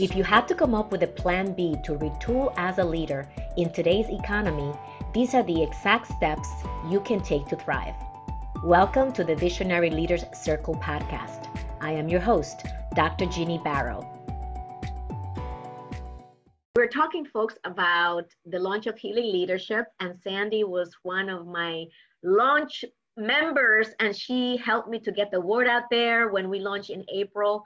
If you had to come up with a plan B to retool as a leader in today's economy, these are the exact steps you can take to thrive. Welcome to the Visionary Leaders Circle podcast. I am your host, Dr. Jeannie Barrow. We're talking, folks, about the launch of Healing Leadership, and Sandy was one of my launch members, and she helped me to get the word out there when we launched in April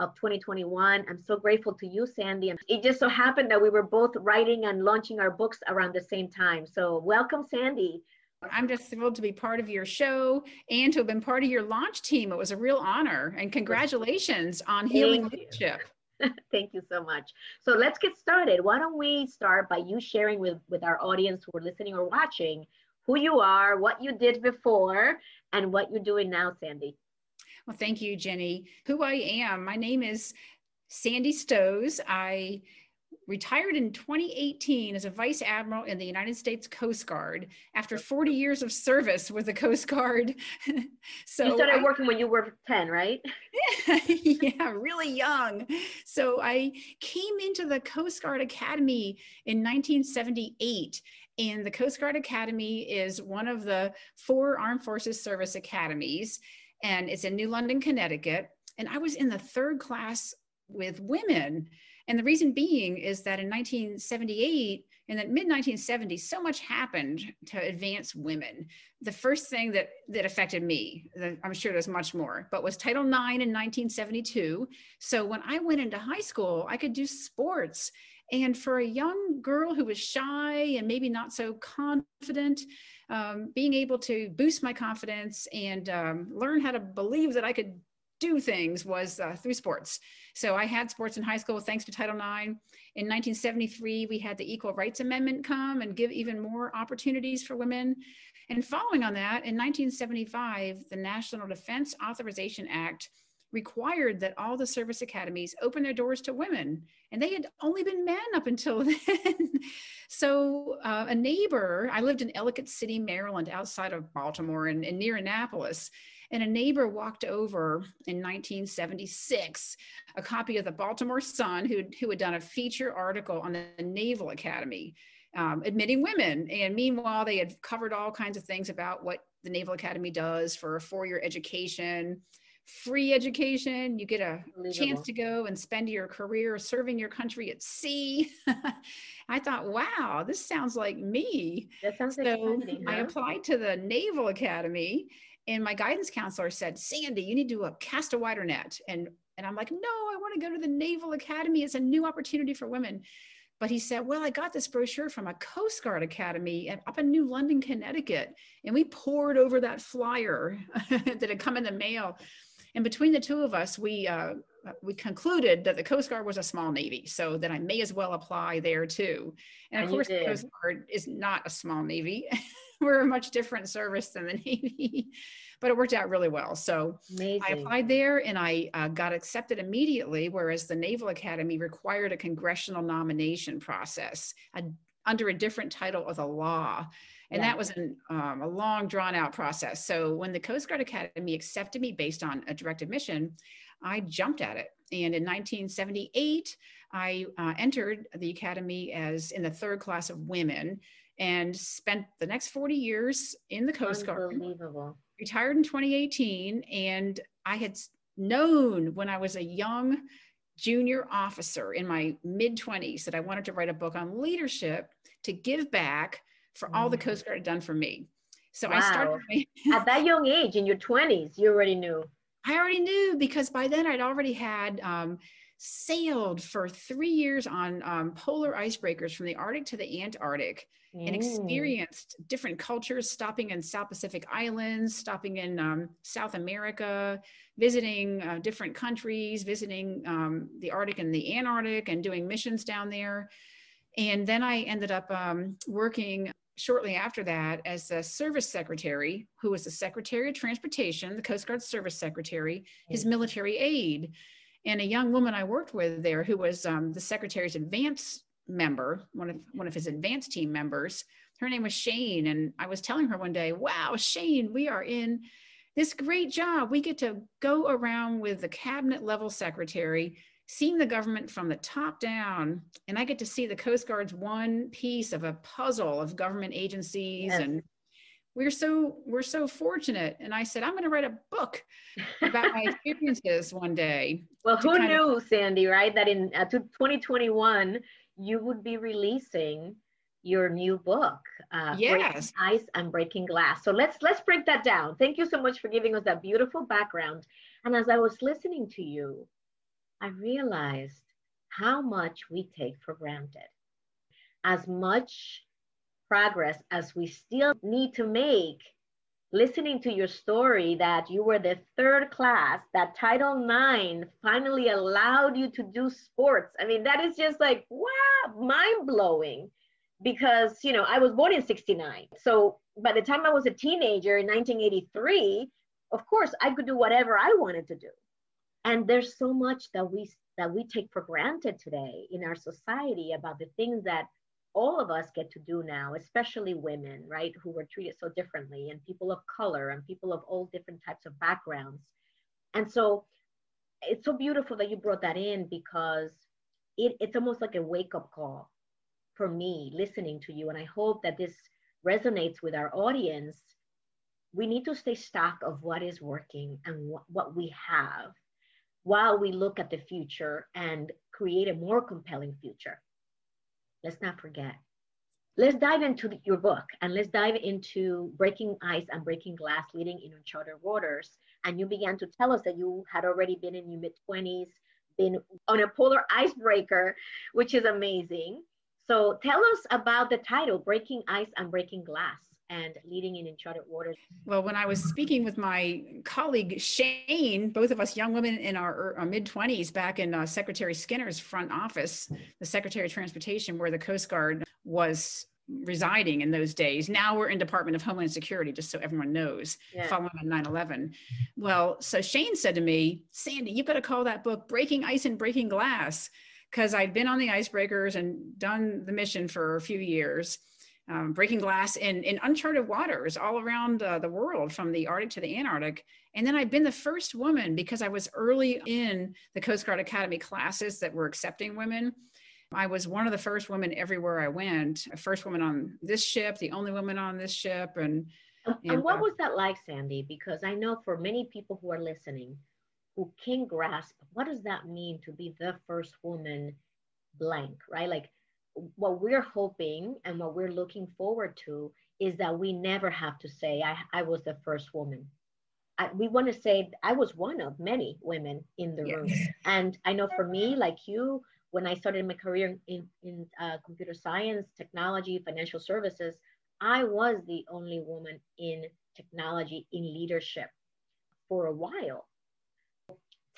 of 2021. I'm so grateful to you, Sandy. And it just so happened that we were both writing and launching our books around the same time. So, welcome, Sandy. I'm just thrilled to be part of your show and to have been part of your launch team. It was a real honor and congratulations on healing leadership. Thank you so much. So let's get started. Why don't we start by you sharing with, with our audience who are listening or watching who you are, what you did before, and what you're doing now, Sandy. Well, thank you, Jenny. Who I am, my name is Sandy Stosz. I retired in 2018 as a vice admiral in the United States Coast Guard after 40 years of service with the Coast Guard. so you started I, working when you were 10, right? yeah, really young. So I came into the Coast Guard Academy in 1978 and the Coast Guard Academy is one of the four Armed Forces Service Academies and it's in New London, Connecticut. And I was in the third class with women. And the reason being is that in 1978, in the mid 1970s, so much happened to advance women. The first thing that that affected me, I'm sure there's much more, but was Title IX in 1972. So when I went into high school, I could do sports. And for a young girl who was shy and maybe not so confident, um, being able to boost my confidence and um, learn how to believe that I could do things was uh, through sports. So I had sports in high school thanks to Title IX. In 1973, we had the Equal Rights Amendment come and give even more opportunities for women. And following on that, in 1975, the National Defense Authorization Act required that all the service academies open their doors to women and they had only been men up until then. So uh, a neighbor i lived in ellicott city maryland outside of baltimore and, and near annapolis and a neighbor walked over in 1976 a copy of the baltimore sun who, who had done a feature article on the naval academy um, admitting women. And meanwhile they had covered all kinds of things about what the naval academy does for a four-year education free education. You get a chance to go and spend your career serving your country at sea. I thought, wow, this sounds like me. That sounds so exciting, huh? I applied to the Naval Academy, and my guidance counselor said, Sandy, you need to uh, cast a wider net. And and I'm like, no, I want to go to the Naval Academy. It's a new opportunity for women. But he said, Well, I got this brochure from a Coast Guard Academy up in New London, Connecticut. And we poured over that flyer that had come in the mail. And between the two of us, we uh, we concluded that the Coast Guard was a small navy, so that I may as well apply there too. And, and of course, the Coast Guard is not a small navy. We're a much different service than the Navy, but it worked out really well. So Amazing. I applied there and I uh, got accepted immediately, whereas the Naval Academy required a congressional nomination process a, under a different title of the law. And yeah. that was an, um, a long, drawn out process. So when the Coast Guard Academy accepted me based on a direct admission, I jumped at it. And in 1978, I uh, entered the academy as in the third class of women and spent the next 40 years in the Coast Guard. Unbelievable. Retired in 2018. And I had known when I was a young junior officer in my mid 20s that I wanted to write a book on leadership to give back for all the mm. Coast Guard had done for me. So wow. I started at that young age in your 20s, you already knew. I already knew because by then I'd already had um, sailed for three years on um, polar icebreakers from the Arctic to the Antarctic mm. and experienced different cultures, stopping in South Pacific Islands, stopping in um, South America, visiting uh, different countries, visiting um, the Arctic and the Antarctic, and doing missions down there. And then I ended up um, working shortly after that as the service secretary, who was the Secretary of Transportation, the Coast Guard Service Secretary, his military aide, and a young woman I worked with there who was um, the Secretary's advance member, one of one of his advance team members. Her name was Shane, and I was telling her one day, "Wow, Shane, we are in this great job. We get to go around with the cabinet level secretary." Seeing the government from the top down, and I get to see the Coast Guard's one piece of a puzzle of government agencies yes. and we're so we're so fortunate. And i said i'm going to write a book about my experiences one day well who knew of- sandy right that in uh, 2021 you would be releasing your new book uh, yes. Ice and breaking glass. So let's let's break that down. Thank you so much for giving us that beautiful background. And as i was listening to you i realized how much we take for granted. As much progress as we still need to make listening to your story that you were the third class that title ix finally allowed you to do sports. I mean that is just like wow mind blowing because you know i was born in 69 so by the time i was a teenager in 1983 of course i could do whatever i wanted to do and there's so much that we that we take for granted today in our society about the things that all of us get to do now, especially women, right, who were treated so differently, and people of color, and people of all different types of backgrounds. And so it's so beautiful that you brought that in because it, it's almost like a wake up call for me listening to you. And I hope that this resonates with our audience. We need to stay stock of what is working and wh- what we have while we look at the future and create a more compelling future let's not forget. Let's dive into your book and let's dive into breaking ice and breaking glass leading in uncharted waters. And you began to tell us that you had already been in your mid 20s, been on a polar icebreaker, which is amazing. So tell us about the title, Breaking Ice and Breaking Glass and leading in uncharted waters? Well, when I was speaking with my colleague Shane, both of us young women in our, our mid 20s back in uh, Secretary Skinner's front office, the Secretary of Transportation, where the Coast Guard was residing in those days. Now we're in Department of Homeland Security, just so everyone knows, yeah. following on 9 11. Well, so Shane said to me, Sandy, you've got to call that book Breaking Ice and Breaking Glass, because I'd been on the icebreakers and done the mission for a few years um, breaking glass in, in uncharted waters all around uh, the world, from the Arctic to the Antarctic. And then I've been the first woman because I was early in the Coast Guard Academy classes that were accepting women. I was one of the first women everywhere I went, first woman on this ship, the only woman on this ship. And, and, and what uh, was that like, Sandy? Because I know for many people who are listening who can grasp what does that mean to be the first woman blank, right? Like what we're hoping and what we're looking forward to is that we never have to say, I, I was the first woman. I, we want to say, I was one of many women in the room. And I know for me, like you, when I started my career in, in uh, computer science, technology, financial services, I was the only woman in technology in leadership for a while.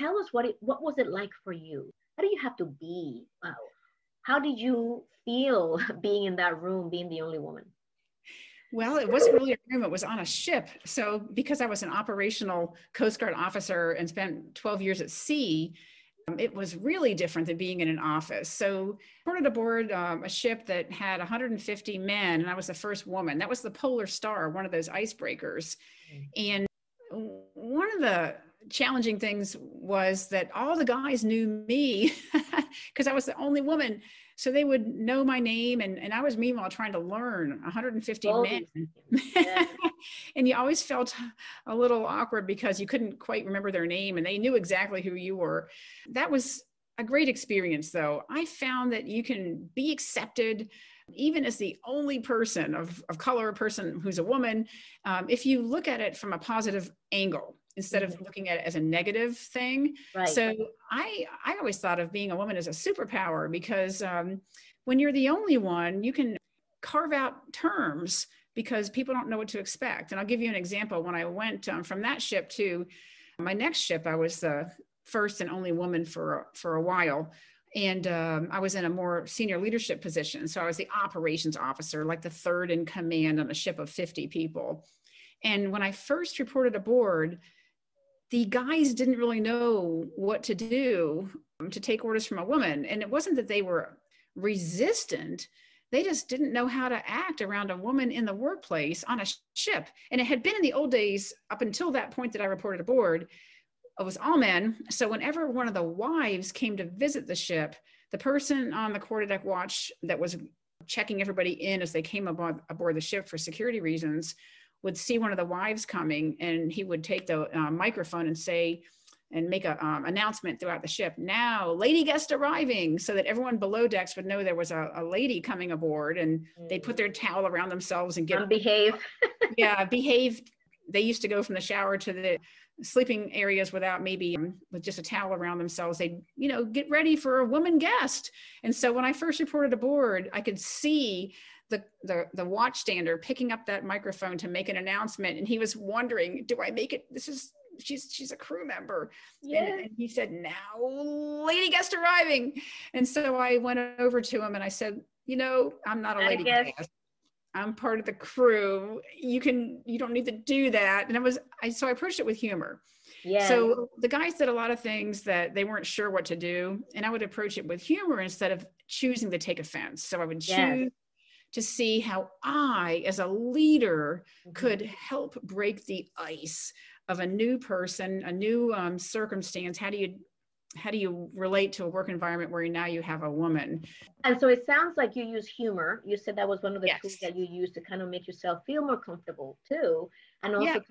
Tell us what it, what was it like for you? How do you have to be? Uh, how did you feel being in that room, being the only woman? Well, it wasn't really a room, it was on a ship. So, because I was an operational Coast Guard officer and spent 12 years at sea, um, it was really different than being in an office. So, boarded aboard um, a ship that had 150 men, and I was the first woman. That was the Polar Star, one of those icebreakers. Mm-hmm. And one of the challenging things was that all the guys knew me because I was the only woman. So they would know my name, and, and I was meanwhile trying to learn 150 oh, men. Yeah. and you always felt a little awkward because you couldn't quite remember their name and they knew exactly who you were. That was a great experience, though. I found that you can be accepted even as the only person of, of color, a person who's a woman, um, if you look at it from a positive angle instead of mm-hmm. looking at it as a negative thing. Right. So I I always thought of being a woman as a superpower because um, when you're the only one, you can carve out terms because people don't know what to expect. And I'll give you an example. When I went um, from that ship to my next ship, I was the first and only woman for for a while. And um, I was in a more senior leadership position. So I was the operations officer, like the third in command on a ship of 50 people. And when I first reported aboard, the guys didn't really know what to do um, to take orders from a woman. And it wasn't that they were resistant, they just didn't know how to act around a woman in the workplace on a ship. And it had been in the old days, up until that point that I reported aboard, it was all men. So whenever one of the wives came to visit the ship, the person on the quarterdeck watch that was checking everybody in as they came aboard, aboard the ship for security reasons would see one of the wives coming and he would take the uh, microphone and say and make a um, announcement throughout the ship. Now lady guest arriving so that everyone below decks would know there was a, a lady coming aboard and they'd put their towel around themselves and get behave. Yeah behave. They used to go from the shower to the sleeping areas without maybe um, with just a towel around themselves. They you know get ready for a woman guest. And so when i first reported aboard i could see the, the the watchstander picking up that microphone to make an announcement and he was wondering do i make it this is she's she's a crew member yeah. and, and he said now lady guest arriving and so i went over to him and i said you know i'm not a lady guest I'm part of the crew. You can, you don't need to do that. And I was, I, so I approached it with humor. Yeah. So the guys did a lot of things that they weren't sure what to do. And I would approach it with humor instead of choosing to take offense. So I would choose yes. To see how I, as a leader, mm-hmm. could help break the ice of a new person, a new um, circumstance. How do you how do you relate to a work environment where now you have a woman and so it sounds like you use humor you said that was one of the yes. tools that you use to kind of make yourself feel more comfortable too and also to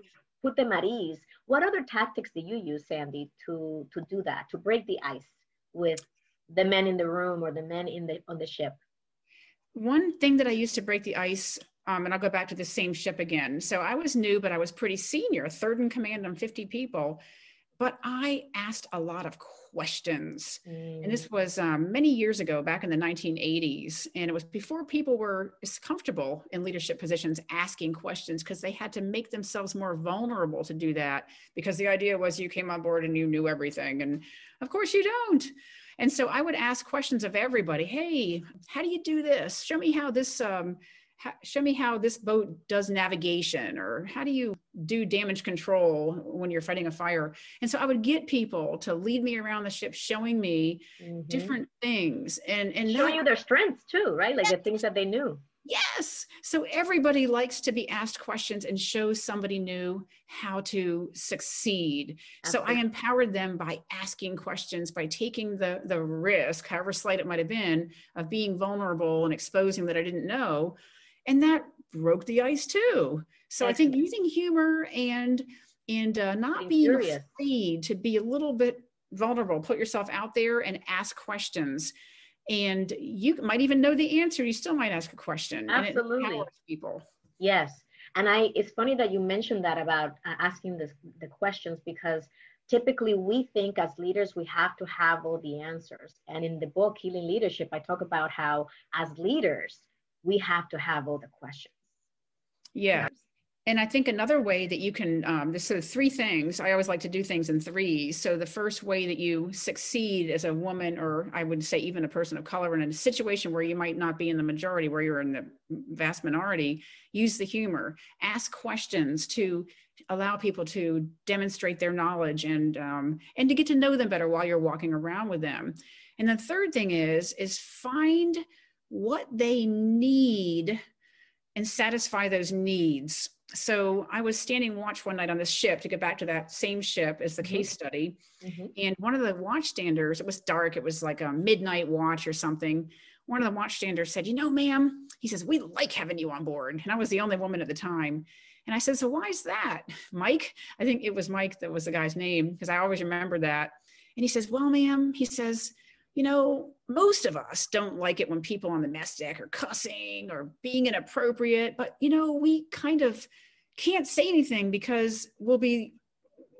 put them at ease what other tactics do you use sandy to to do that to break the ice with the men in the room or the men in the on the ship one thing that i used to break the ice um, and I'll go back to the same ship again. So I was new, but I was pretty senior, third in command on 50 people. But I asked a lot of questions. Mm. And this mm. was um, many years ago, back in the 1980s. And it was before people were as comfortable in leadership positions asking questions because they had to make themselves more vulnerable to do that because the idea was you came on board and you knew everything. And of course, you don't. And so I would ask questions of everybody. Hey, how do you do this? Show me how this um, show me how this boat does navigation or how do you do damage control when you're fighting a fire and so i would get people to lead me around the ship showing me mm-hmm. different things and and showing you their strengths too right like yes. the things that they knew yes. So everybody likes to be asked questions and show somebody new how to succeed. Absolutely. so i empowered them by asking questions by taking the the risk however slight it might have been of being vulnerable and exposing that i didn't know. And that broke the ice too. So i think using humor and and uh, not being, being afraid to be a little bit vulnerable put yourself out there and ask questions and you might even know the answer. You still might ask a question absolutely. people. Yes. And i it's funny that you mentioned that about uh, asking the, the questions because typically we think as leaders we have to have all the answers. And in the book healing leadership i talk about how as leaders we have to have all the questions. Yeah. And I think another way that you can, um, there's sort of three things. I always like to do things in threes. So the first way that you succeed as a woman, or I would say even a person of color, in a situation where you might not be in the majority, where you're in the vast minority, use the humor, ask questions to allow people to demonstrate their knowledge and um, and to get to know them better while you're walking around with them. And the third thing is is find what they need and satisfy those needs. So I was standing watch one night on this ship to get back to that same ship as the mm-hmm. case study. Mm-hmm. And one of the watchstanders, it was dark, it was like a midnight watch or something. One of the watchstanders said, You know, ma'am, he says, we like having you on board. And I was the only woman at the time. And I said, So why is that? Mike? I think it was Mike that was the guy's name because I always remember that. And he says, Well, ma'am, he says, you know, most of us don't like it when people on the mess deck are cussing or being inappropriate, but you know, we kind of can't say anything because we'll be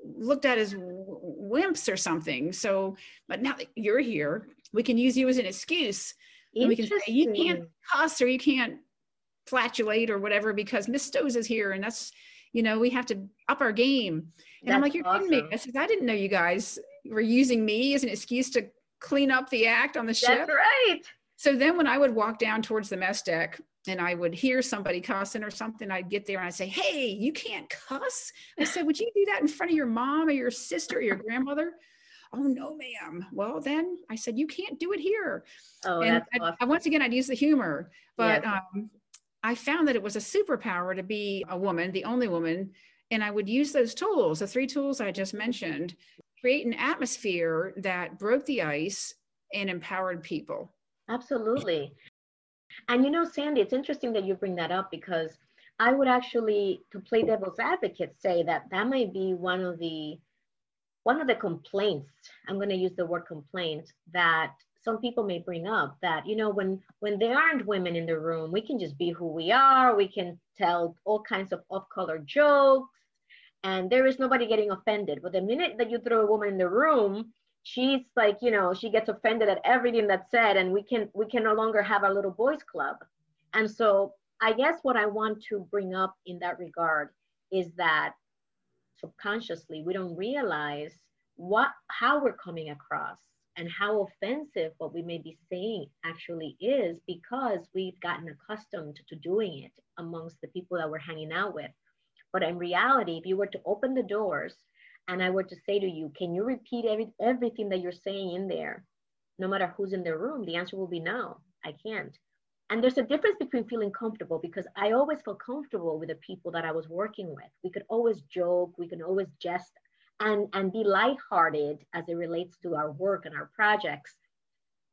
looked at as wimps or something. So, but now that you're here, we can use you as an excuse. And we can say you can't cuss or you can't flatulate or whatever because Miss Stosz is here, and that's you know we have to up our game. And that's I'm like, you're awesome. kidding me. I said, I didn't know you guys were using me as an excuse to clean up the act on the ship. That's right. So then when I would walk down towards the mess deck and I would hear somebody cussing or something, I'd get there and I'd say, Hey, you can't cuss. I said, Would you do that in front of your mom or your sister or your grandmother? Oh no, ma'am. Well, then I said, You can't do it here. Oh, and that's I, awesome. I, once again I'd use the humor, but um, I found that it was a superpower to be a woman, the only woman, and I would use those tools, the three tools I just mentioned, create an atmosphere that broke the ice and empowered people. Absolutely. And you know, Sandy, it's interesting that you bring that up because I would actually, to play devil's advocate, say that that might be one of the one of the complaints. I'm going to use the word complaint that some people may bring up that you know when when there aren't women in the room we can just be who we are we can tell all kinds of off-color jokes and there is nobody getting offended but the minute that you throw a woman in the room she's like you know she gets offended at everything that's said and we can we can no longer have our little boys club and so i guess what i want to bring up in that regard is that subconsciously we don't realize what how we're coming across and how offensive what we may be saying actually is because we've gotten accustomed to doing it amongst the people that we're hanging out with. But in reality, if you were to open the doors and I were to say to you, can you repeat every, everything that you're saying in there, no matter who's in the room? The answer will be no, I can't. And there's a difference between feeling comfortable because I always felt comfortable with the people that I was working with. We could always joke, we could always jest and, and be lighthearted as it relates to our work and our projects.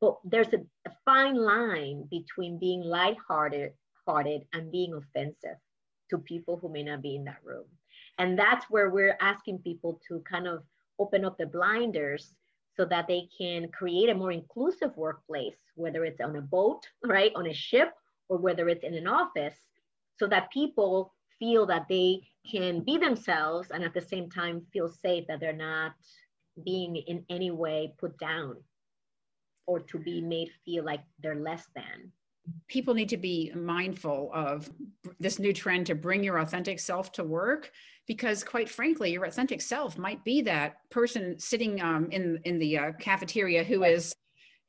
But there's a, a fine line between being lighthearted hearted and being offensive to people who may not be in that room. And that's where we're asking people to kind of open up the blinders so that they can create a more inclusive workplace, whether it's on a boat, right, on a ship, or whether it's in an office, so that people feel that they can be themselves and at the same time feel safe that they're not being in any way put down or to be made feel like they're less than people need to be mindful of this new trend to bring your authentic self to work because quite frankly your authentic self might be that person sitting um, in in the uh, cafeteria who is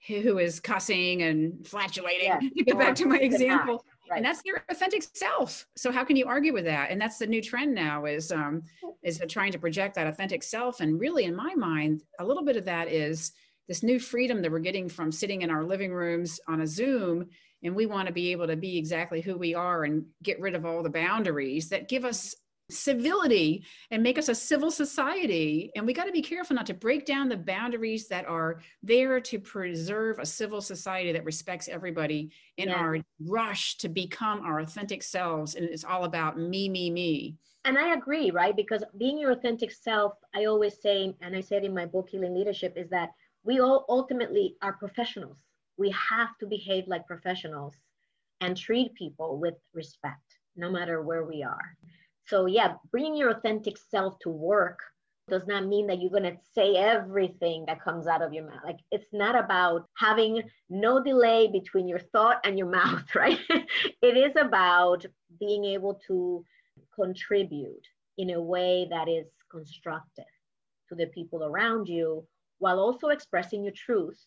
who is cussing and flatulating. Yes. to get back to my example. Right. and that's their authentic self. So how can you argue with that? And that's the new trend now is um is trying to project that authentic self. And really in my mind a little bit of that is this new freedom that we're getting from sitting in our living rooms on a zoom and we want to be able to be exactly who we are and get rid of all the boundaries that give us civility and make us a civil society. And we got to be careful not to break down the boundaries that are there to preserve a civil society that respects everybody in yeah. our rush to become our authentic selves. And it's all about me, me, me. And I agree, right? Because being your authentic self, I always say, and I said in my book, Healing Leadership, is that we all ultimately are professionals. We have to behave like professionals and treat people with respect, no matter where we are. So yeah, bringing your authentic self to work does not mean that you're going to say everything that comes out of your mouth. Like it's not about having no delay between your thought and your mouth, right? it is about being able to contribute in a way that is constructive to the people around you while also expressing your truth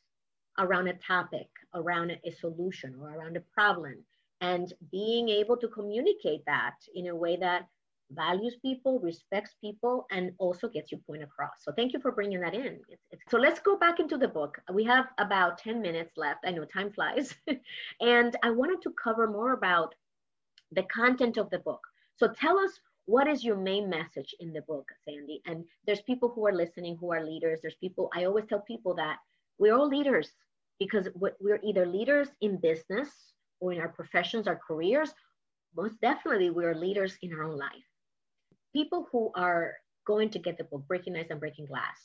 around a topic, around a solution, or around a problem, and being able to communicate that in a way that values people, respects people, and also gets your point across. So thank you for bringing that in. It's, it's, so let's go back into the book. We have about 10 minutes left. I know time flies. and I wanted to cover more about the content of the book. So tell us what is your main message in the book, Sandy? And there's people who are listening who are leaders. There's people, I always tell people that we're all leaders because we're either leaders in business or in our professions, our careers. Most definitely, we're leaders in our own life people who are going to get the book, Breaking Ice and Breaking Glass,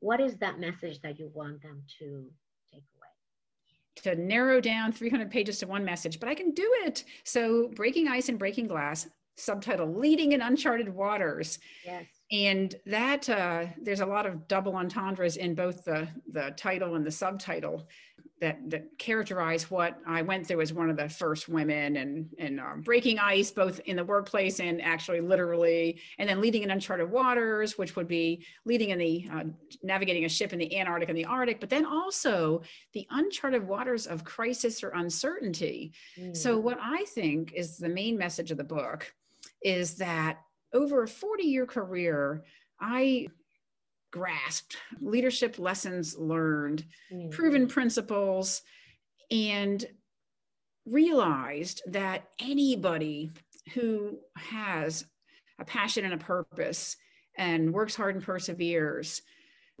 what is that message that you want them to take away? To narrow down 300 pages to one message, but I can do it. So, Breaking Ice and Breaking Glass, subtitle Leading in Uncharted Waters. Yes. And that uh, there's a lot of double entendres in both the, the title and the subtitle that that characterize what I went through as one of the first women and and um, breaking ice both in the workplace and actually literally, and then leading in uncharted waters, which would be leading in the uh, navigating a ship in the Antarctic and the Arctic, but then also the uncharted waters of crisis or uncertainty. Mm. So what I think is the main message of the book is that over a 40 year career, I grasped, leadership lessons learned, mm-hmm. proven principles, and realized that anybody who has a passion and a purpose and works hard and perseveres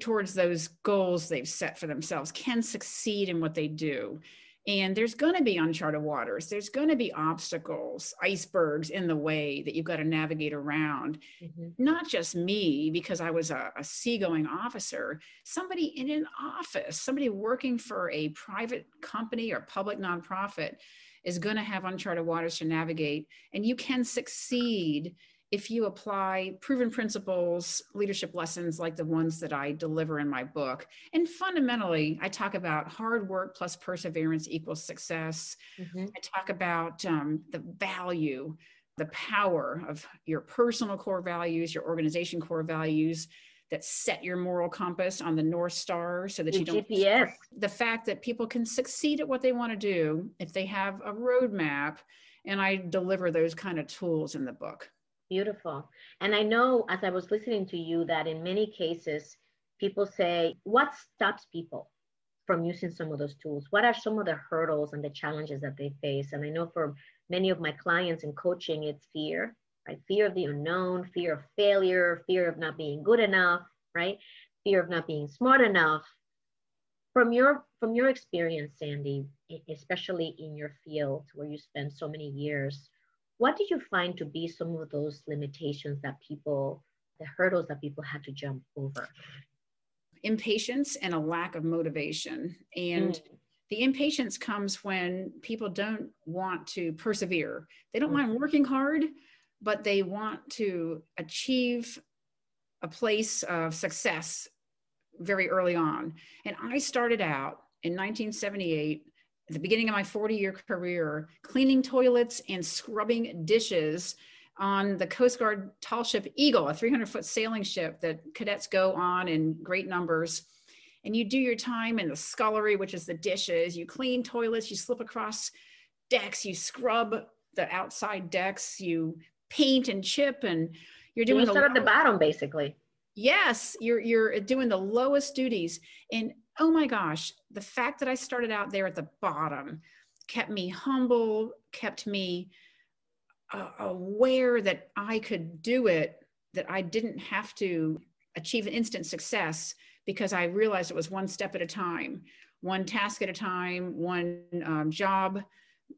towards those goals they've set for themselves can succeed in what they do. And there's going to be uncharted waters. There's going to be obstacles, icebergs in the way that you've got to navigate around. Mm-hmm. Not just me, because I was a, a seagoing officer, somebody in an office, somebody working for a private company or public nonprofit is going to have uncharted waters to navigate. And you can succeed if you apply proven principles, leadership lessons like the ones that I deliver in my book. And fundamentally, I talk about hard work plus perseverance equals success. Mm-hmm. I talk about um, the value, the power of your personal core values, your organization core values that set your moral compass on the North Star so that the you don't. GPS. The fact that people can succeed at what they want to do if they have a roadmap. And I deliver those kind of tools in the book. Beautiful. And I know as I was listening to you that in many cases, people say, what stops people from using some of those tools? What are some of the hurdles and the challenges that they face? And I know for many of my clients in coaching, it's fear, right? Fear of the unknown, fear of failure, fear of not being good enough, right? Fear of not being smart enough. From your from your experience, Sandy, especially in your field where you spend so many years, what did you find to be some of those limitations that people, the hurdles that people had to jump over? Impatience and a lack of motivation. And mm. the impatience comes when people don't want to persevere. They don't mm. mind working hard, but they want to achieve a place of success very early on. And I started out in 1978 at the beginning of my 40 year career, cleaning toilets and scrubbing dishes on the Coast Guard tall ship Eagle, a 300 foot sailing ship that cadets go on in great numbers. And you do your time in the scullery, which is the dishes. You clean toilets, you slip across decks, you scrub the outside decks, you paint and chip, and you're doing. you start at the bottom, basically. Yes, you're you're doing the lowest duties, and oh my gosh, the fact that I started out there at the bottom kept me humble, kept me uh, aware that I could do it, that I didn't have to achieve an instant success because I realized it was one step at a time, one task at a time, one um, job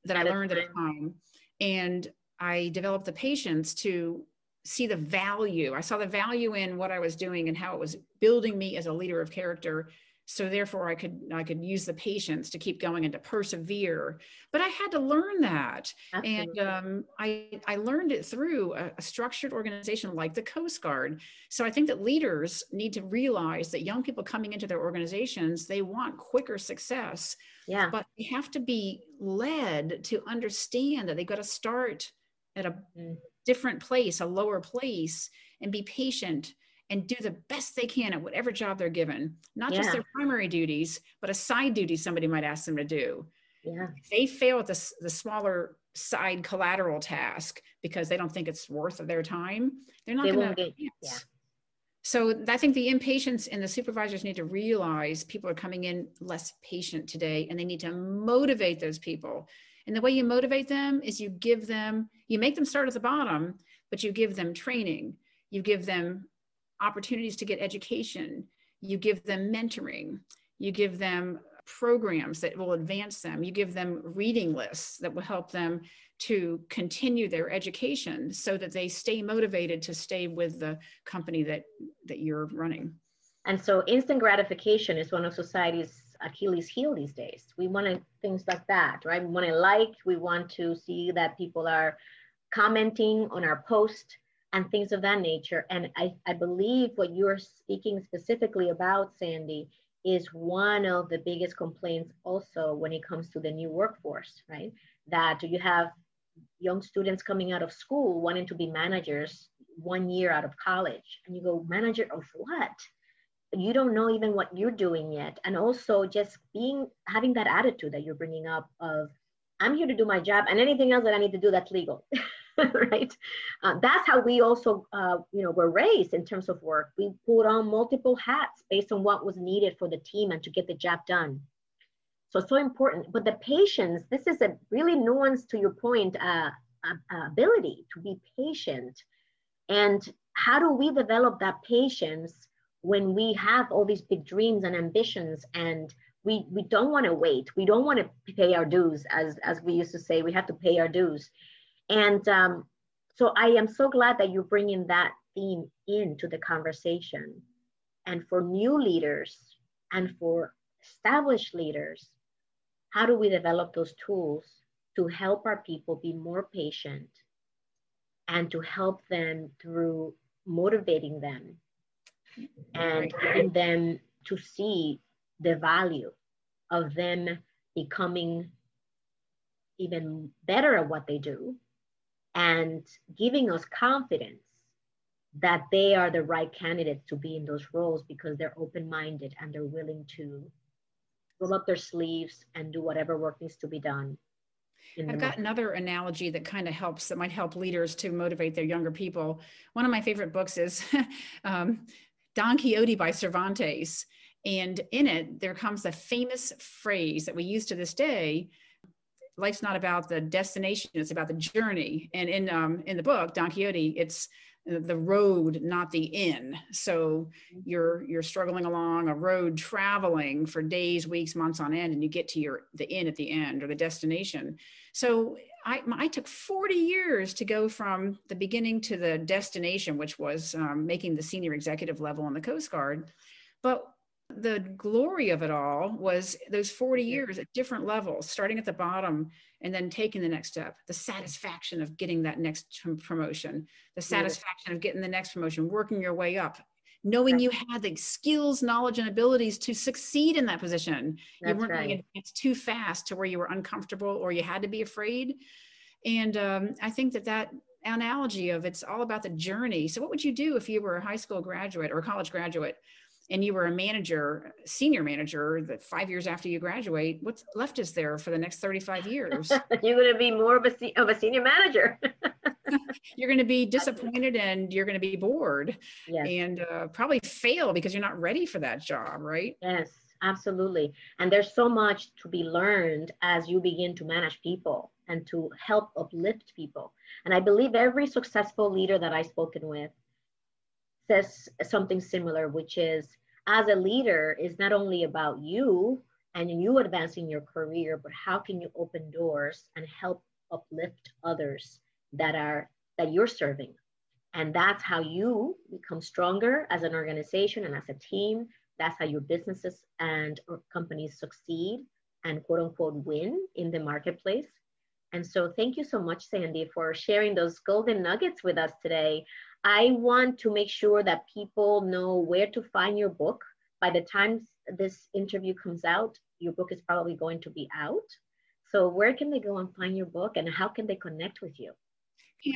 that at I learned at a time. And I developed the patience to see the value. I saw the value in what I was doing and how it was building me as a leader of character so therefore i could i could use the patience to keep going and to persevere but i had to learn that Absolutely. and um, i i learned it through a, a, structured organization like the coast guard so i think that leaders need to realize that young people coming into their organizations they want quicker success yeah but they have to be led to understand that they've got to start at a mm. different place a lower place and be patient and do the best they can at whatever job they're given, not yeah. just their primary duties, but a side duty somebody might ask them to do. Yeah. If they fail at the, the smaller side collateral task because they don't think it's worth their time, they're not going to. Yeah. So I think the impatience and the supervisors need to realize people are coming in less patient today and they need to motivate those people. And the way you motivate them is you give them, you make them start at the bottom, but you give them training. You give them opportunities to get education, you give them mentoring, you give them programs that will advance them, you give them reading lists that will help them to continue their education so that they stay motivated to stay with the company that that you're running. And so instant gratification is one of society's Achilles heel these days. We want things like that, right? We want to like, we want to see that people are commenting on our post and things of that nature. And I, I believe what you're speaking specifically about, Sandy, is one of the biggest complaints also when it comes to the new workforce, right? That you have young students coming out of school wanting to be managers one year out of college. And you go, manager of what? You don't know even what you're doing yet. And also just being, having that attitude that you're bringing up of, I'm here to do my job and anything else that I need to do that's legal. right? Uh, that's how we also, uh, you know, were raised in terms of work. We put on multiple hats based on what was needed for the team and to get the job done. So so important. But the patience, this is a really nuanced, to your point, uh, ability to be patient. And how do we develop that patience when we have all these big dreams and ambitions and we we don't want to wait we don't want to pay our dues as as we used to say we have to pay our dues and um, so i am so glad that you're bringing that theme into the conversation. And for new leaders and for established leaders how do we develop those tools to help our people be more patient and to help them through motivating them? And getting them to see the value of them becoming even better at what they do and giving us confidence that they are the right candidates to be in those roles because they're open-minded and they're willing to roll up their sleeves and do whatever work needs to be done I've got another analogy that kind of helps that might help leaders to motivate their younger people. One of my favorite books is um, Don Quixote by Cervantes. And in it, there comes a famous phrase that we use to this day life's not about the destination it's about the journey. And in um, in the book don quixote it's the road not the inn. So you're you're struggling along a road traveling for days weeks months on end and you get to your the inn at the end or the destination. So i i took 40 years to go from the beginning to the destination which was um, making the senior executive level on the coast guard. But the glory of it all was those 40 years at different levels, starting at the bottom and then taking the next step, the satisfaction of getting that next promotion, the satisfaction of getting the next promotion, working your way up, knowing you had the skills, knowledge, and abilities to succeed in that position. That's you weren't right. going advance too fast to where you were uncomfortable or you had to be afraid. And um, I think that that analogy of it's all about the journey. So, what would you do if you were a high school graduate or a college graduate? And you were a manager, senior manager, that five years after you graduate, what's left is there for the next 35 years? you're going to be more of a, of a senior manager. you're going to be disappointed and you're going to be bored yes. and uh, probably fail because you're not ready for that job, right? Yes, absolutely. And there's so much to be learned as you begin to manage people and to help uplift people. And I believe every successful leader that I've spoken with says something similar, which is as a leader is not only about you and you advancing your career, but how can you open doors and help uplift others that are that you're serving. And that's how you become stronger as an organization and as a team. That's how your businesses and companies succeed and quote unquote win in the marketplace. And so thank you so much, Sandy, for sharing those golden nuggets with us today. I want to make sure that people know where to find your book. By the time this interview comes out, your book is probably going to be out. So, where can they go and find your book and how can they connect with you?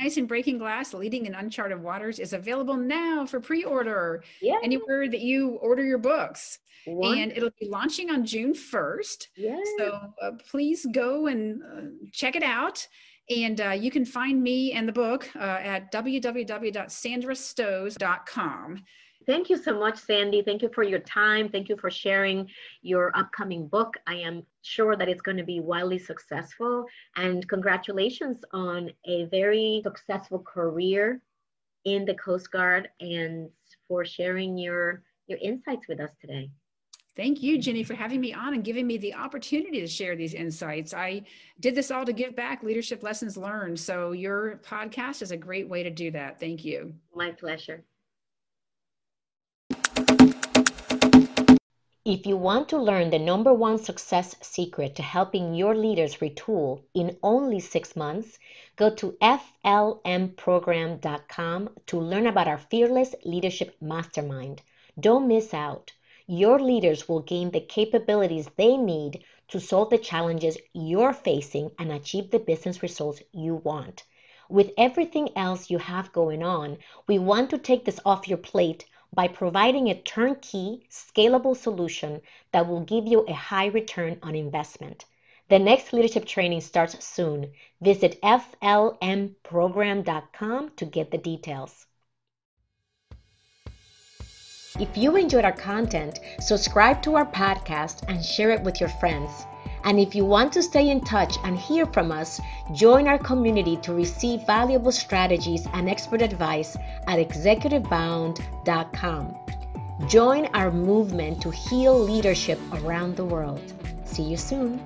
Ice and Breaking Glass, Leading in Uncharted Waters is available now for pre-order yeah. anywhere that you order your books. What? And it'll be launching on June 1st. Yeah. So uh, please go and uh, check it out. And uh, you can find me and the book uh, at www.sandrastows.com. Thank you so much, Sandy. Thank you for your time. Thank you for sharing your upcoming book. I am sure that it's going to be wildly successful. And congratulations on a very successful career in the Coast Guard and for sharing your, your insights with us today. Thank you, Jenny, for having me on and giving me the opportunity to share these insights. I did this all to give back leadership lessons learned. So, your podcast is a great way to do that. Thank you. My pleasure. If you want to learn the number one success secret to helping your leaders retool in only six months, go to flmprogram.com to learn about our Fearless Leadership Mastermind. Don't miss out your leaders will gain the capabilities they need to solve the challenges you're facing and achieve the business results you want. With everything else you have going on, we want to take this off your plate by providing a turnkey, scalable solution that will give you a high return on investment. The next leadership training starts soon. Visit flmprogram.com to get the details. If you enjoyed our content, subscribe to our podcast and share it with your friends. And if you want to stay in touch and hear from us, join our community to receive valuable strategies and expert advice at executivebound.com. Join our movement to heal leadership around the world. See you soon.